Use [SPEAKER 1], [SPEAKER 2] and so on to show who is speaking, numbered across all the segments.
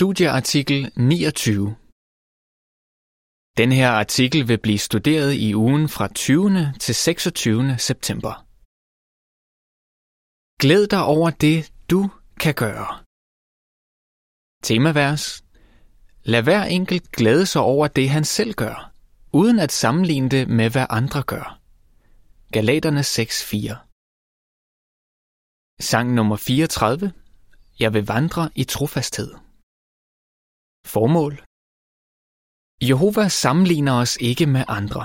[SPEAKER 1] Studieartikel 29 Den her artikel vil blive studeret i ugen fra 20. til 26. september. Glæd dig over det, du kan gøre. Temavers. Lad hver enkelt glæde sig over det, han selv gør, uden at sammenligne det med, hvad andre gør. Galaterne 6:4 Sang nummer 34. Jeg vil vandre i trofasthed. Formål Jehova sammenligner os ikke med andre.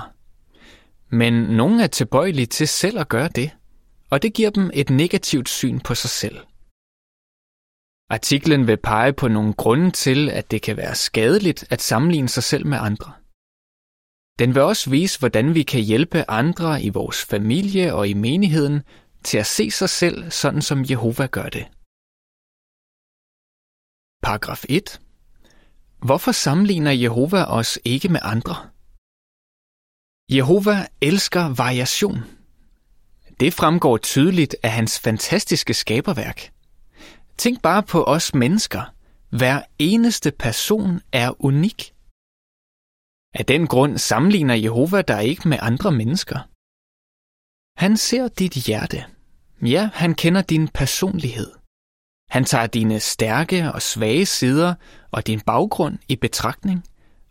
[SPEAKER 1] Men nogen er tilbøjelige til selv at gøre det, og det giver dem et negativt syn på sig selv. Artiklen vil pege på nogle grunde til, at det kan være skadeligt at sammenligne sig selv med andre. Den vil også vise, hvordan vi kan hjælpe andre i vores familie og i menigheden til at se sig selv sådan, som Jehova gør det. Paragraf 1. Hvorfor sammenligner Jehova os ikke med andre? Jehova elsker variation. Det fremgår tydeligt af hans fantastiske skaberværk. Tænk bare på os mennesker. Hver eneste person er unik. Af den grund sammenligner Jehova dig ikke med andre mennesker. Han ser dit hjerte. Ja, han kender din personlighed. Han tager dine stærke og svage sider og din baggrund i betragtning,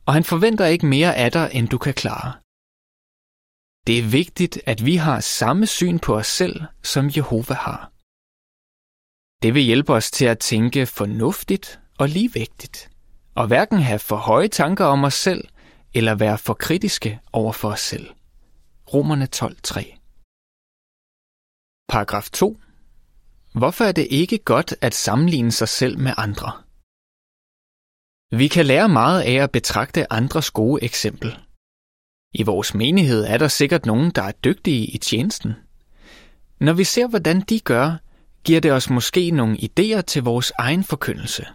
[SPEAKER 1] og han forventer ikke mere af dig, end du kan klare. Det er vigtigt, at vi har samme syn på os selv, som Jehova har. Det vil hjælpe os til at tænke fornuftigt og ligevægtigt, og hverken have for høje tanker om os selv, eller være for kritiske over for os selv. Romerne 12.3 Paragraf 2 Hvorfor er det ikke godt at sammenligne sig selv med andre? Vi kan lære meget af at betragte andres gode eksempel. I vores menighed er der sikkert nogen, der er dygtige i tjenesten. Når vi ser, hvordan de gør, giver det os måske nogle idéer til vores egen forkyndelse.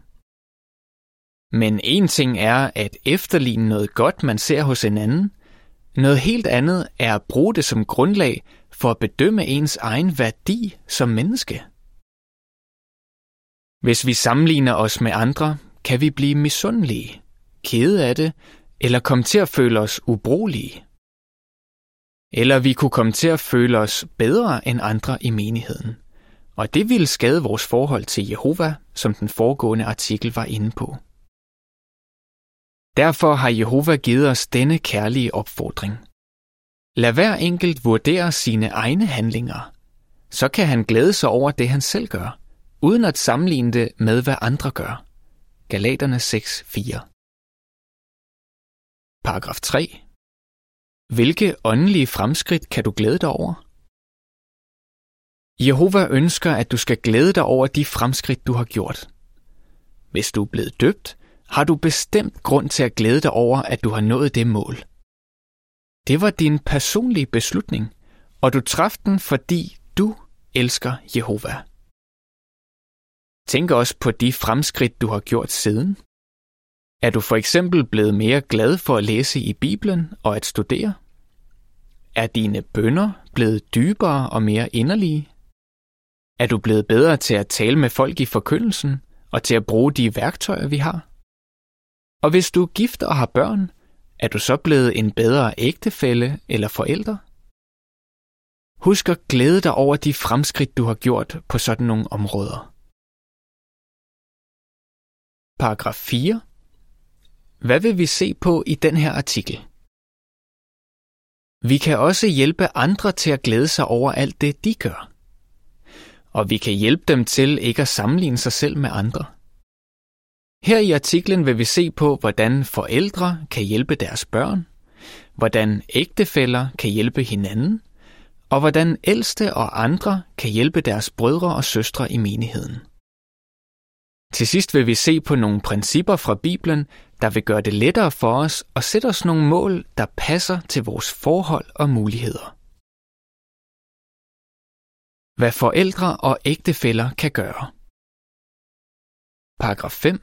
[SPEAKER 1] Men en ting er at efterligne noget godt, man ser hos en anden. Noget helt andet er at bruge det som grundlag for at bedømme ens egen værdi som menneske. Hvis vi sammenligner os med andre, kan vi blive misundelige, kede af det, eller komme til at føle os ubrugelige. Eller vi kunne komme til at føle os bedre end andre i menigheden. Og det ville skade vores forhold til Jehova, som den foregående artikel var inde på. Derfor har Jehova givet os denne kærlige opfordring. Lad hver enkelt vurdere sine egne handlinger. Så kan han glæde sig over det, han selv gør, uden at sammenligne det med, hvad andre gør. Galaterne 6:4. Paragraf 3. Hvilke åndelige fremskridt kan du glæde dig over? Jehova ønsker, at du skal glæde dig over de fremskridt, du har gjort. Hvis du er blevet døbt, har du bestemt grund til at glæde dig over, at du har nået det mål. Det var din personlige beslutning, og du traf den, fordi du elsker Jehova. Tænk også på de fremskridt, du har gjort siden. Er du for eksempel blevet mere glad for at læse i Bibelen og at studere? Er dine bønder blevet dybere og mere inderlige? Er du blevet bedre til at tale med folk i forkyndelsen og til at bruge de værktøjer, vi har? Og hvis du er gift og har børn, er du så blevet en bedre ægtefælle eller forælder? Husk at glæde dig over de fremskridt, du har gjort på sådan nogle områder. Paragraf 4. Hvad vil vi se på i den her artikel? Vi kan også hjælpe andre til at glæde sig over alt det, de gør. Og vi kan hjælpe dem til ikke at sammenligne sig selv med andre. Her i artiklen vil vi se på, hvordan forældre kan hjælpe deres børn, hvordan ægtefæller kan hjælpe hinanden, og hvordan ældste og andre kan hjælpe deres brødre og søstre i menigheden. Til sidst vil vi se på nogle principper fra Bibelen, der vil gøre det lettere for os at sætte os nogle mål, der passer til vores forhold og muligheder. Hvad forældre og ægtefæller kan gøre. Paragraf 5.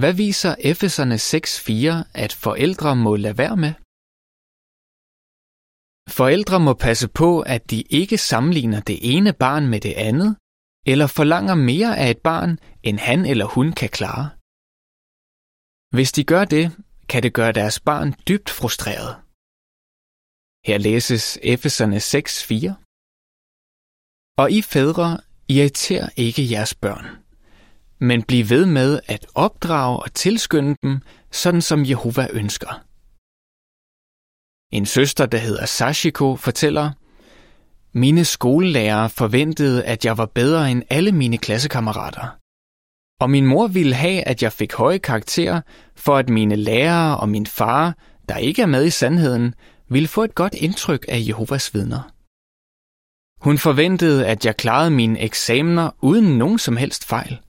[SPEAKER 1] Hvad viser Efeserne 6.4, at forældre må lade være med? Forældre må passe på, at de ikke sammenligner det ene barn med det andet, eller forlanger mere af et barn, end han eller hun kan klare. Hvis de gør det, kan det gøre deres barn dybt frustreret. Her læses Efeserne 6:4. Og I fædre, irriter ikke jeres børn, men bliv ved med at opdrage og tilskynde dem, sådan som Jehova ønsker. En søster, der hedder Sashiko, fortæller, mine skolelærere forventede, at jeg var bedre end alle mine klassekammerater. Og min mor ville have, at jeg fik høje karakterer, for at mine lærere og min far, der ikke er med i sandheden, ville få et godt indtryk af Jehovas vidner. Hun forventede, at jeg klarede mine eksamener uden nogen som helst fejl,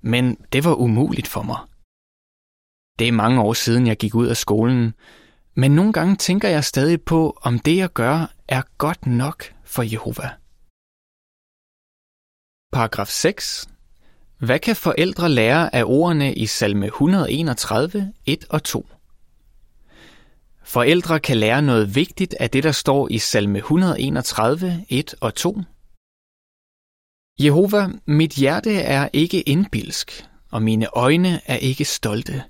[SPEAKER 1] men det var umuligt for mig. Det er mange år siden, jeg gik ud af skolen, men nogle gange tænker jeg stadig på, om det jeg gør er godt nok for Jehova. Paragraf 6. Hvad kan forældre lære af ordene i salme 131, 1 og 2? Forældre kan lære noget vigtigt af det, der står i salme 131, 1 og 2. Jehova, mit hjerte er ikke indbilsk, og mine øjne er ikke stolte.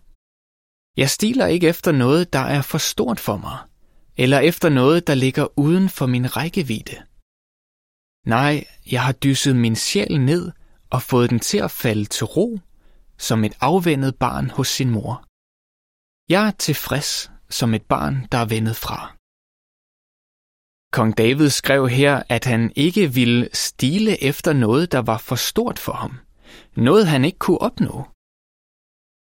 [SPEAKER 1] Jeg stiler ikke efter noget, der er for stort for mig, eller efter noget, der ligger uden for min rækkevidde. Nej, jeg har dysset min sjæl ned og fået den til at falde til ro, som et afvendet barn hos sin mor. Jeg er tilfreds som et barn, der er vendet fra. Kong David skrev her, at han ikke ville stile efter noget, der var for stort for ham. Noget han ikke kunne opnå.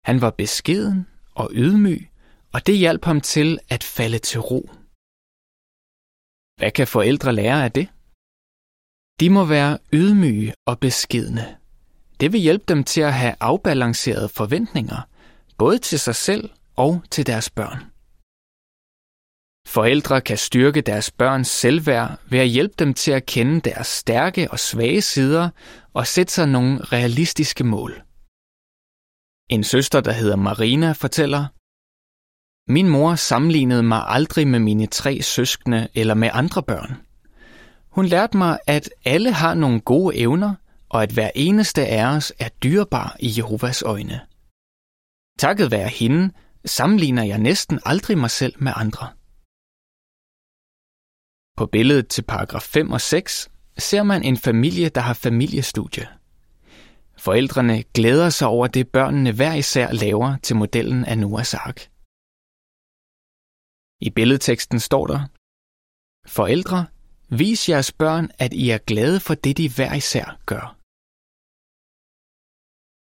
[SPEAKER 1] Han var beskeden og ydmyg, og det hjalp ham til at falde til ro. Hvad kan forældre lære af det? De må være ydmyge og beskedne. Det vil hjælpe dem til at have afbalancerede forventninger, både til sig selv og til deres børn. Forældre kan styrke deres børns selvværd ved at hjælpe dem til at kende deres stærke og svage sider og sætte sig nogle realistiske mål. En søster, der hedder Marina, fortæller, Min mor sammenlignede mig aldrig med mine tre søskende eller med andre børn. Hun lærte mig, at alle har nogle gode evner, og at hver eneste af os er dyrbar i Jehovas øjne. Takket være hende sammenligner jeg næsten aldrig mig selv med andre. På billedet til paragraf 5 og 6 ser man en familie, der har familiestudie. Forældrene glæder sig over det, børnene hver især laver til modellen af Noahs ark. I billedteksten står der, Forældre, vis jeres børn, at I er glade for det, de hver især gør.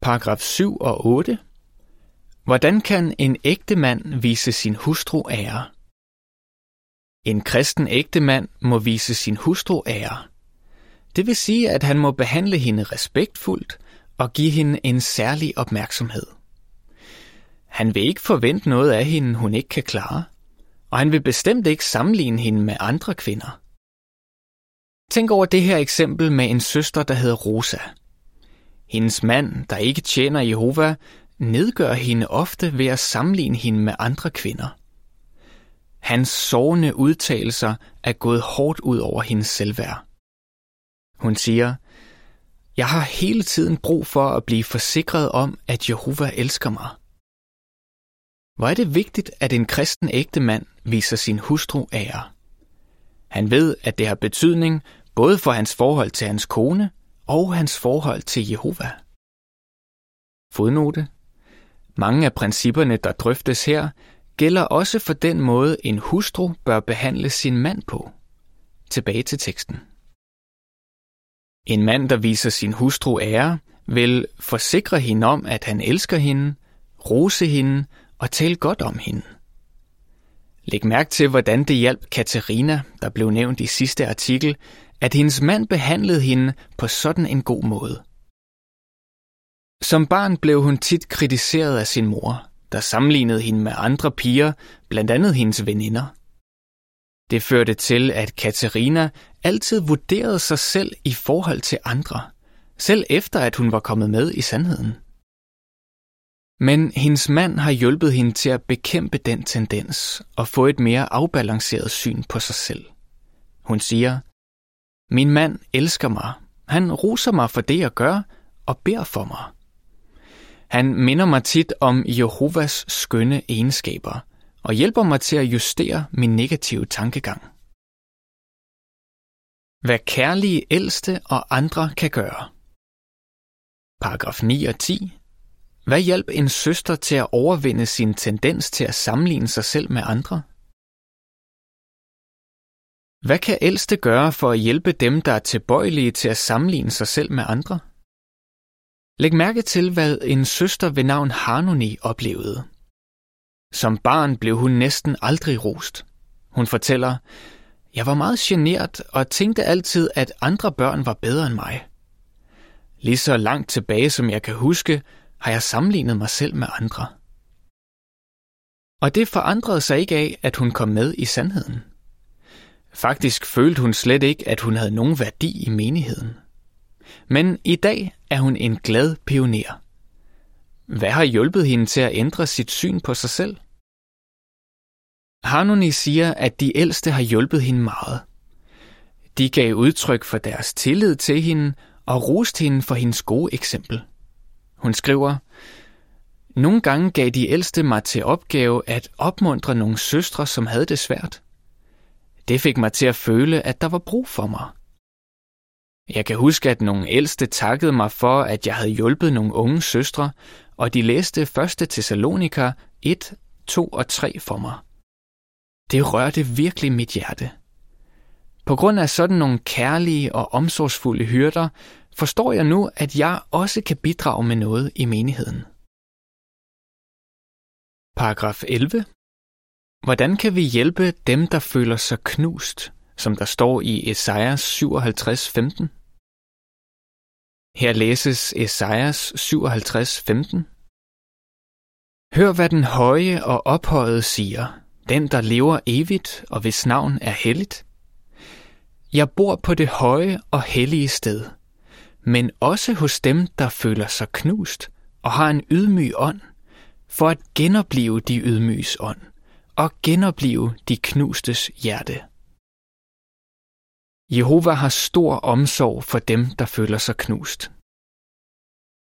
[SPEAKER 1] Paragraf 7 og 8. Hvordan kan en ægte mand vise sin hustru ære? En kristen ægtemand må vise sin hustru ære. Det vil sige, at han må behandle hende respektfuldt og give hende en særlig opmærksomhed. Han vil ikke forvente noget af hende, hun ikke kan klare, og han vil bestemt ikke sammenligne hende med andre kvinder. Tænk over det her eksempel med en søster, der hedder Rosa. Hendes mand, der ikke tjener Jehova, nedgør hende ofte ved at sammenligne hende med andre kvinder. Hans sårende udtalelser er gået hårdt ud over hendes selvværd. Hun siger, Jeg har hele tiden brug for at blive forsikret om, at Jehova elsker mig. Hvor er det vigtigt, at en kristen ægtemand viser sin hustru ære. Han ved, at det har betydning både for hans forhold til hans kone og hans forhold til Jehova. Fodnote. Mange af principperne, der drøftes her, gælder også for den måde, en hustru bør behandle sin mand på. Tilbage til teksten. En mand, der viser sin hustru ære, vil forsikre hende om, at han elsker hende, rose hende og tale godt om hende. Læg mærke til, hvordan det hjalp Katarina, der blev nævnt i sidste artikel, at hendes mand behandlede hende på sådan en god måde. Som barn blev hun tit kritiseret af sin mor, der sammenlignede hende med andre piger, blandt andet hendes veninder. Det førte til, at Katerina altid vurderede sig selv i forhold til andre, selv efter at hun var kommet med i sandheden. Men hendes mand har hjulpet hende til at bekæmpe den tendens og få et mere afbalanceret syn på sig selv. Hun siger, min mand elsker mig. Han roser mig for det, jeg gør, og beder for mig. Han minder mig tit om Jehovas skønne egenskaber og hjælper mig til at justere min negative tankegang. Hvad kærlige ældste og andre kan gøre. Paragraf 9 og 10. Hvad hjælp en søster til at overvinde sin tendens til at sammenligne sig selv med andre? Hvad kan ældste gøre for at hjælpe dem, der er tilbøjelige til at sammenligne sig selv med andre? Læg mærke til, hvad en søster ved navn Harmony oplevede. Som barn blev hun næsten aldrig rost. Hun fortæller, jeg var meget genert og tænkte altid, at andre børn var bedre end mig. Lige så langt tilbage, som jeg kan huske, har jeg sammenlignet mig selv med andre. Og det forandrede sig ikke af, at hun kom med i sandheden. Faktisk følte hun slet ikke, at hun havde nogen værdi i menigheden. Men i dag er hun en glad pioner. Hvad har hjulpet hende til at ændre sit syn på sig selv? Harmony siger, at de ældste har hjulpet hende meget. De gav udtryk for deres tillid til hende og roste hende for hendes gode eksempel. Hun skriver, Nogle gange gav de ældste mig til opgave at opmuntre nogle søstre, som havde det svært. Det fik mig til at føle, at der var brug for mig. Jeg kan huske, at nogle ældste takkede mig for, at jeg havde hjulpet nogle unge søstre, og de læste 1. Thessalonika 1, 2 og 3 for mig. Det rørte virkelig mit hjerte. På grund af sådan nogle kærlige og omsorgsfulde hyrder, forstår jeg nu, at jeg også kan bidrage med noget i menigheden. Paragraf 11. Hvordan kan vi hjælpe dem, der føler sig knust, som der står i Esajas 57:15? Her læses Esajas 57:15. Hør, hvad den høje og ophøjede siger, den, der lever evigt og hvis navn er helligt. Jeg bor på det høje og hellige sted, men også hos dem, der føler sig knust og har en ydmyg ånd, for at genopleve de ydmyges ånd og genopleve de knustes hjerte. Jehova har stor omsorg for dem, der føler sig knust.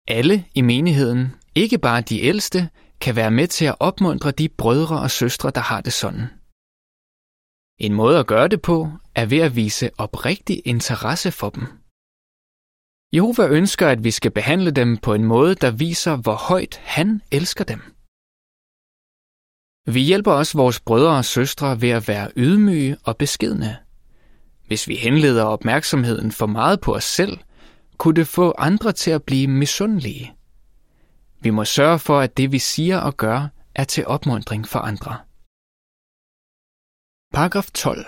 [SPEAKER 1] Alle i menigheden, ikke bare de ældste, kan være med til at opmuntre de brødre og søstre, der har det sådan. En måde at gøre det på er ved at vise oprigtig interesse for dem. Jehova ønsker, at vi skal behandle dem på en måde, der viser, hvor højt han elsker dem. Vi hjælper også vores brødre og søstre ved at være ydmyge og beskedne. Hvis vi henleder opmærksomheden for meget på os selv, kunne det få andre til at blive misundelige. Vi må sørge for, at det vi siger og gør, er til opmundring for andre. Paragraf 12.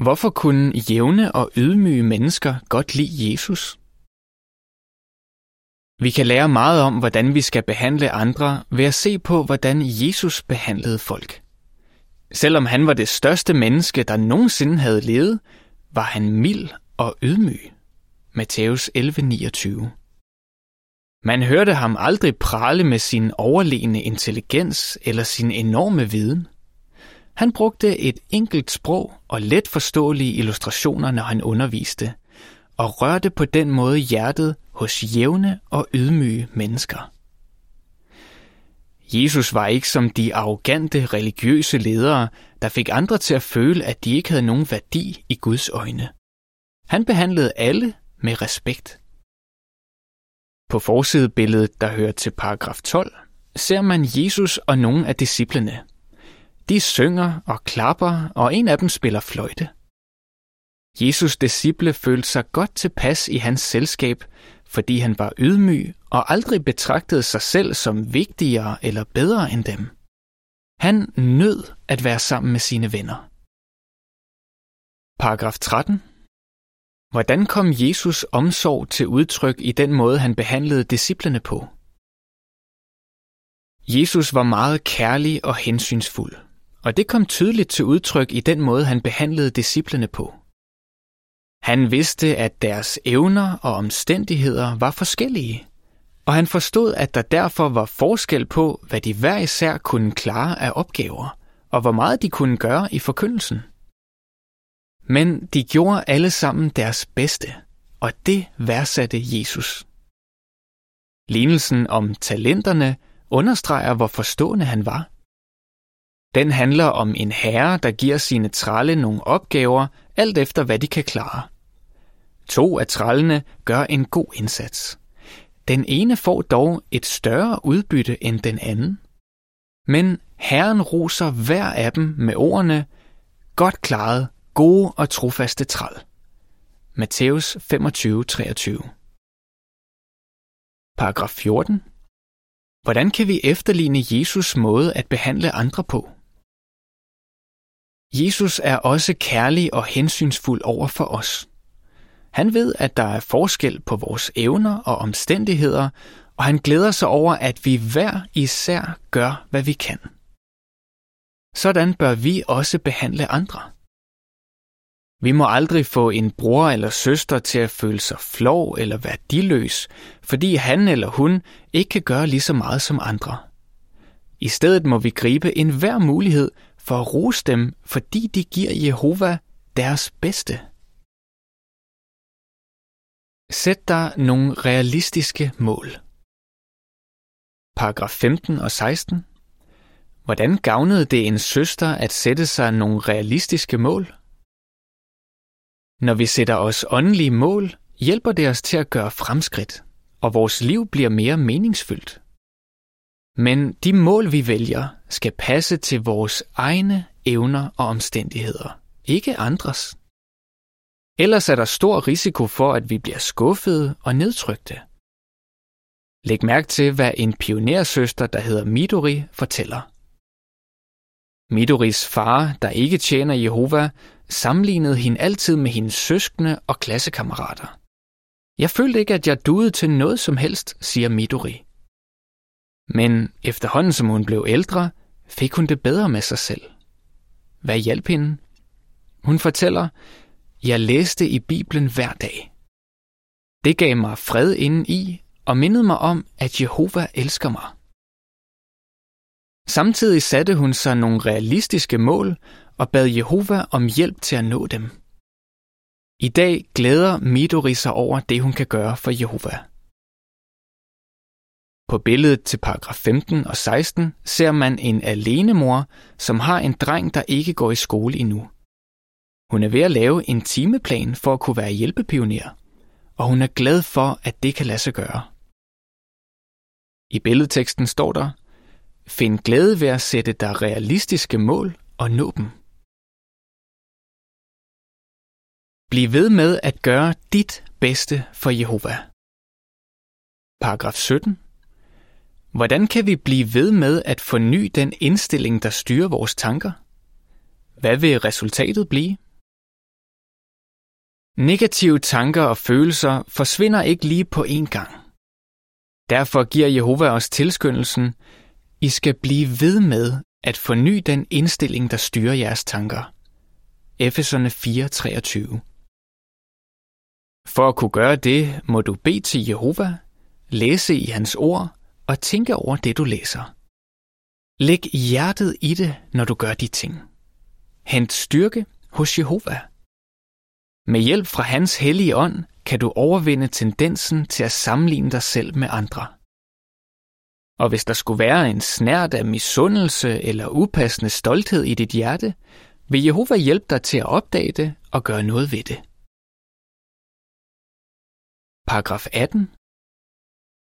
[SPEAKER 1] Hvorfor kunne jævne og ydmyge mennesker godt lide Jesus? Vi kan lære meget om, hvordan vi skal behandle andre ved at se på, hvordan Jesus behandlede folk. Selvom han var det største menneske, der nogensinde havde levet, var han mild og ydmyg. Matthæus 11:29. Man hørte ham aldrig prale med sin overlegne intelligens eller sin enorme viden. Han brugte et enkelt sprog og let forståelige illustrationer, når han underviste, og rørte på den måde hjertet hos jævne og ydmyge mennesker. Jesus var ikke som de arrogante religiøse ledere, der fik andre til at føle, at de ikke havde nogen værdi i Guds øjne. Han behandlede alle med respekt. På forsidebilledet, der hører til paragraf 12, ser man Jesus og nogle af disciplene. De synger og klapper, og en af dem spiller fløjte. Jesus disciple følte sig godt tilpas i hans selskab, fordi han var ydmyg og aldrig betragtede sig selv som vigtigere eller bedre end dem. Han nød at være sammen med sine venner. Paragraf 13. Hvordan kom Jesus omsorg til udtryk i den måde, han behandlede disciplene på? Jesus var meget kærlig og hensynsfuld, og det kom tydeligt til udtryk i den måde, han behandlede disciplene på. Han vidste, at deres evner og omstændigheder var forskellige, og han forstod, at der derfor var forskel på, hvad de hver især kunne klare af opgaver, og hvor meget de kunne gøre i forkyndelsen. Men de gjorde alle sammen deres bedste, og det værdsatte Jesus. Lignelsen om talenterne understreger, hvor forstående han var. Den handler om en herre, der giver sine tralle nogle opgaver, alt efter hvad de kan klare. To af trallene gør en god indsats. Den ene får dog et større udbytte end den anden. Men Herren roser hver af dem med ordene, godt klaret, gode og trofaste træl. Matthæus 25:23. Paragraf 14. Hvordan kan vi efterligne Jesus måde at behandle andre på? Jesus er også kærlig og hensynsfuld over for os. Han ved, at der er forskel på vores evner og omstændigheder, og han glæder sig over, at vi hver især gør, hvad vi kan. Sådan bør vi også behandle andre. Vi må aldrig få en bror eller søster til at føle sig flov eller værdiløs, fordi han eller hun ikke kan gøre lige så meget som andre. I stedet må vi gribe enhver mulighed for at rose dem, fordi de giver Jehova deres bedste. Sæt dig nogle realistiske mål. Paragraf 15 og 16. Hvordan gavnede det en søster at sætte sig nogle realistiske mål? Når vi sætter os åndelige mål, hjælper det os til at gøre fremskridt, og vores liv bliver mere meningsfyldt. Men de mål, vi vælger, skal passe til vores egne evner og omstændigheder, ikke andres. Ellers er der stor risiko for, at vi bliver skuffede og nedtrykte. Læg mærke til, hvad en pionersøster, der hedder Midori, fortæller. Midoris far, der ikke tjener Jehova, sammenlignede hende altid med hendes søskende og klassekammerater. Jeg følte ikke, at jeg duede til noget som helst, siger Midori. Men efterhånden som hun blev ældre, fik hun det bedre med sig selv. Hvad hjalp hende? Hun fortæller, jeg læste i Bibelen hver dag. Det gav mig fred inden i og mindede mig om, at Jehova elsker mig. Samtidig satte hun sig nogle realistiske mål og bad Jehova om hjælp til at nå dem. I dag glæder Midori sig over det, hun kan gøre for Jehova. På billedet til paragraf 15 og 16 ser man en alenemor, som har en dreng, der ikke går i skole endnu. Hun er ved at lave en timeplan for at kunne være hjælpepioner, og hun er glad for, at det kan lade sig gøre. I billedteksten står der, Find glæde ved at sætte dig realistiske mål og nå dem. Bliv ved med at gøre dit bedste for Jehova. Paragraf 17. Hvordan kan vi blive ved med at forny den indstilling, der styrer vores tanker? Hvad vil resultatet blive? Negative tanker og følelser forsvinder ikke lige på én gang. Derfor giver Jehova os tilskyndelsen, I skal blive ved med at forny den indstilling, der styrer jeres tanker. Efeserne 4:23 For at kunne gøre det, må du bede til Jehova, læse i hans ord og tænke over det, du læser. Læg hjertet i det, når du gør de ting. Hent styrke hos Jehova. Med hjælp fra hans hellige ånd kan du overvinde tendensen til at sammenligne dig selv med andre. Og hvis der skulle være en snært af misundelse eller upassende stolthed i dit hjerte, vil Jehova hjælpe dig til at opdage det og gøre noget ved det. Paragraf 18.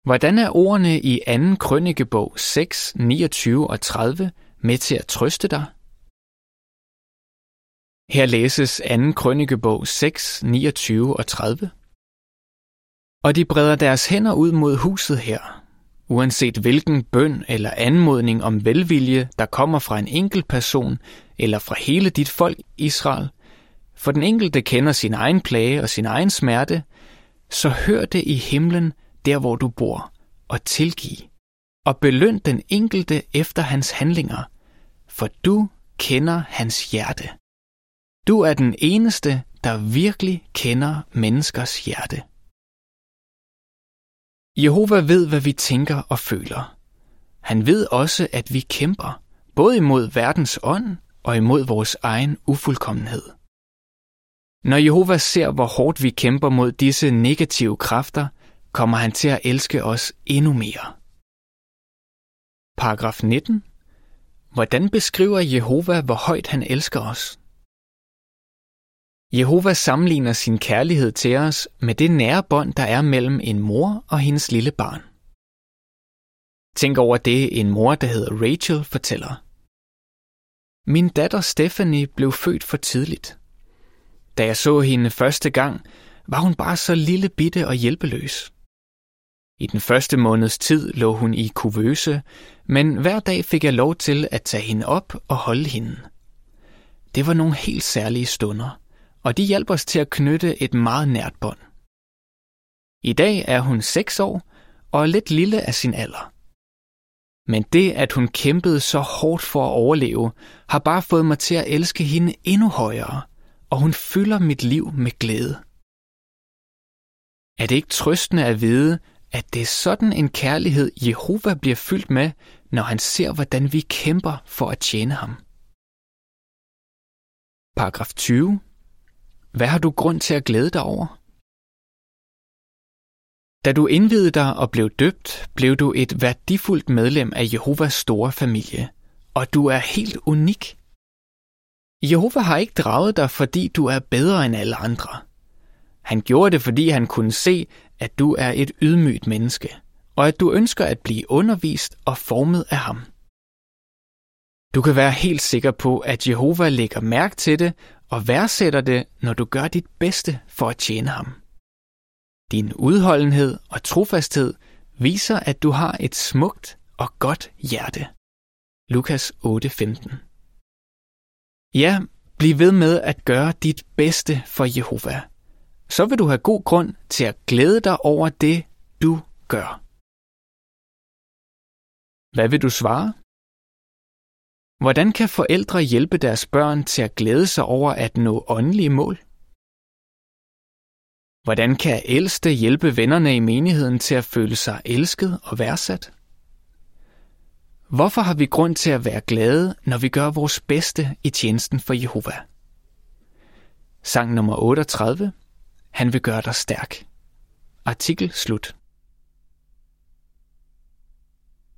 [SPEAKER 1] Hvordan er ordene i 2. krønikebog 6, 29 og 30 med til at trøste dig? Her læses 2. krønikebog 6, 29 og 30. Og de breder deres hænder ud mod huset her, uanset hvilken bøn eller anmodning om velvilje, der kommer fra en enkelt person eller fra hele dit folk Israel, for den enkelte kender sin egen plage og sin egen smerte, så hør det i himlen, der hvor du bor, og tilgiv, og beløn den enkelte efter hans handlinger, for du kender hans hjerte. Du er den eneste, der virkelig kender menneskers hjerte. Jehova ved, hvad vi tænker og føler. Han ved også, at vi kæmper, både imod verdens ånd og imod vores egen ufuldkommenhed. Når Jehova ser, hvor hårdt vi kæmper mod disse negative kræfter, kommer han til at elske os endnu mere. Paragraf 19. Hvordan beskriver Jehova, hvor højt han elsker os? Jehova sammenligner sin kærlighed til os med det nære bånd, der er mellem en mor og hendes lille barn. Tænk over det, en mor, der hedder Rachel, fortæller. Min datter Stephanie blev født for tidligt. Da jeg så hende første gang, var hun bare så lille bitte og hjælpeløs. I den første måneds tid lå hun i kuvøse, men hver dag fik jeg lov til at tage hende op og holde hende. Det var nogle helt særlige stunder, og de hjalp os til at knytte et meget nært bånd. I dag er hun seks år og er lidt lille af sin alder. Men det, at hun kæmpede så hårdt for at overleve, har bare fået mig til at elske hende endnu højere, og hun fylder mit liv med glæde. Er det ikke trøstende at vide, at det er sådan en kærlighed, Jehova bliver fyldt med, når han ser, hvordan vi kæmper for at tjene ham? Paragraf 20. Hvad har du grund til at glæde dig over? Da du indvidede dig og blev døbt, blev du et værdifuldt medlem af Jehovas store familie, og du er helt unik. Jehova har ikke draget dig, fordi du er bedre end alle andre. Han gjorde det, fordi han kunne se, at du er et ydmygt menneske, og at du ønsker at blive undervist og formet af ham. Du kan være helt sikker på, at Jehova lægger mærke til det og værdsætter det, når du gør dit bedste for at tjene ham. Din udholdenhed og trofasthed viser, at du har et smukt og godt hjerte. Lukas 8:15 Ja, bliv ved med at gøre dit bedste for Jehova. Så vil du have god grund til at glæde dig over det, du gør. Hvad vil du svare? Hvordan kan forældre hjælpe deres børn til at glæde sig over at nå åndelige mål? Hvordan kan ældste hjælpe vennerne i menigheden til at føle sig elsket og værdsat? Hvorfor har vi grund til at være glade, når vi gør vores bedste i tjenesten for Jehova? Sang nummer 38. Han vil gøre dig stærk. Artikel slut.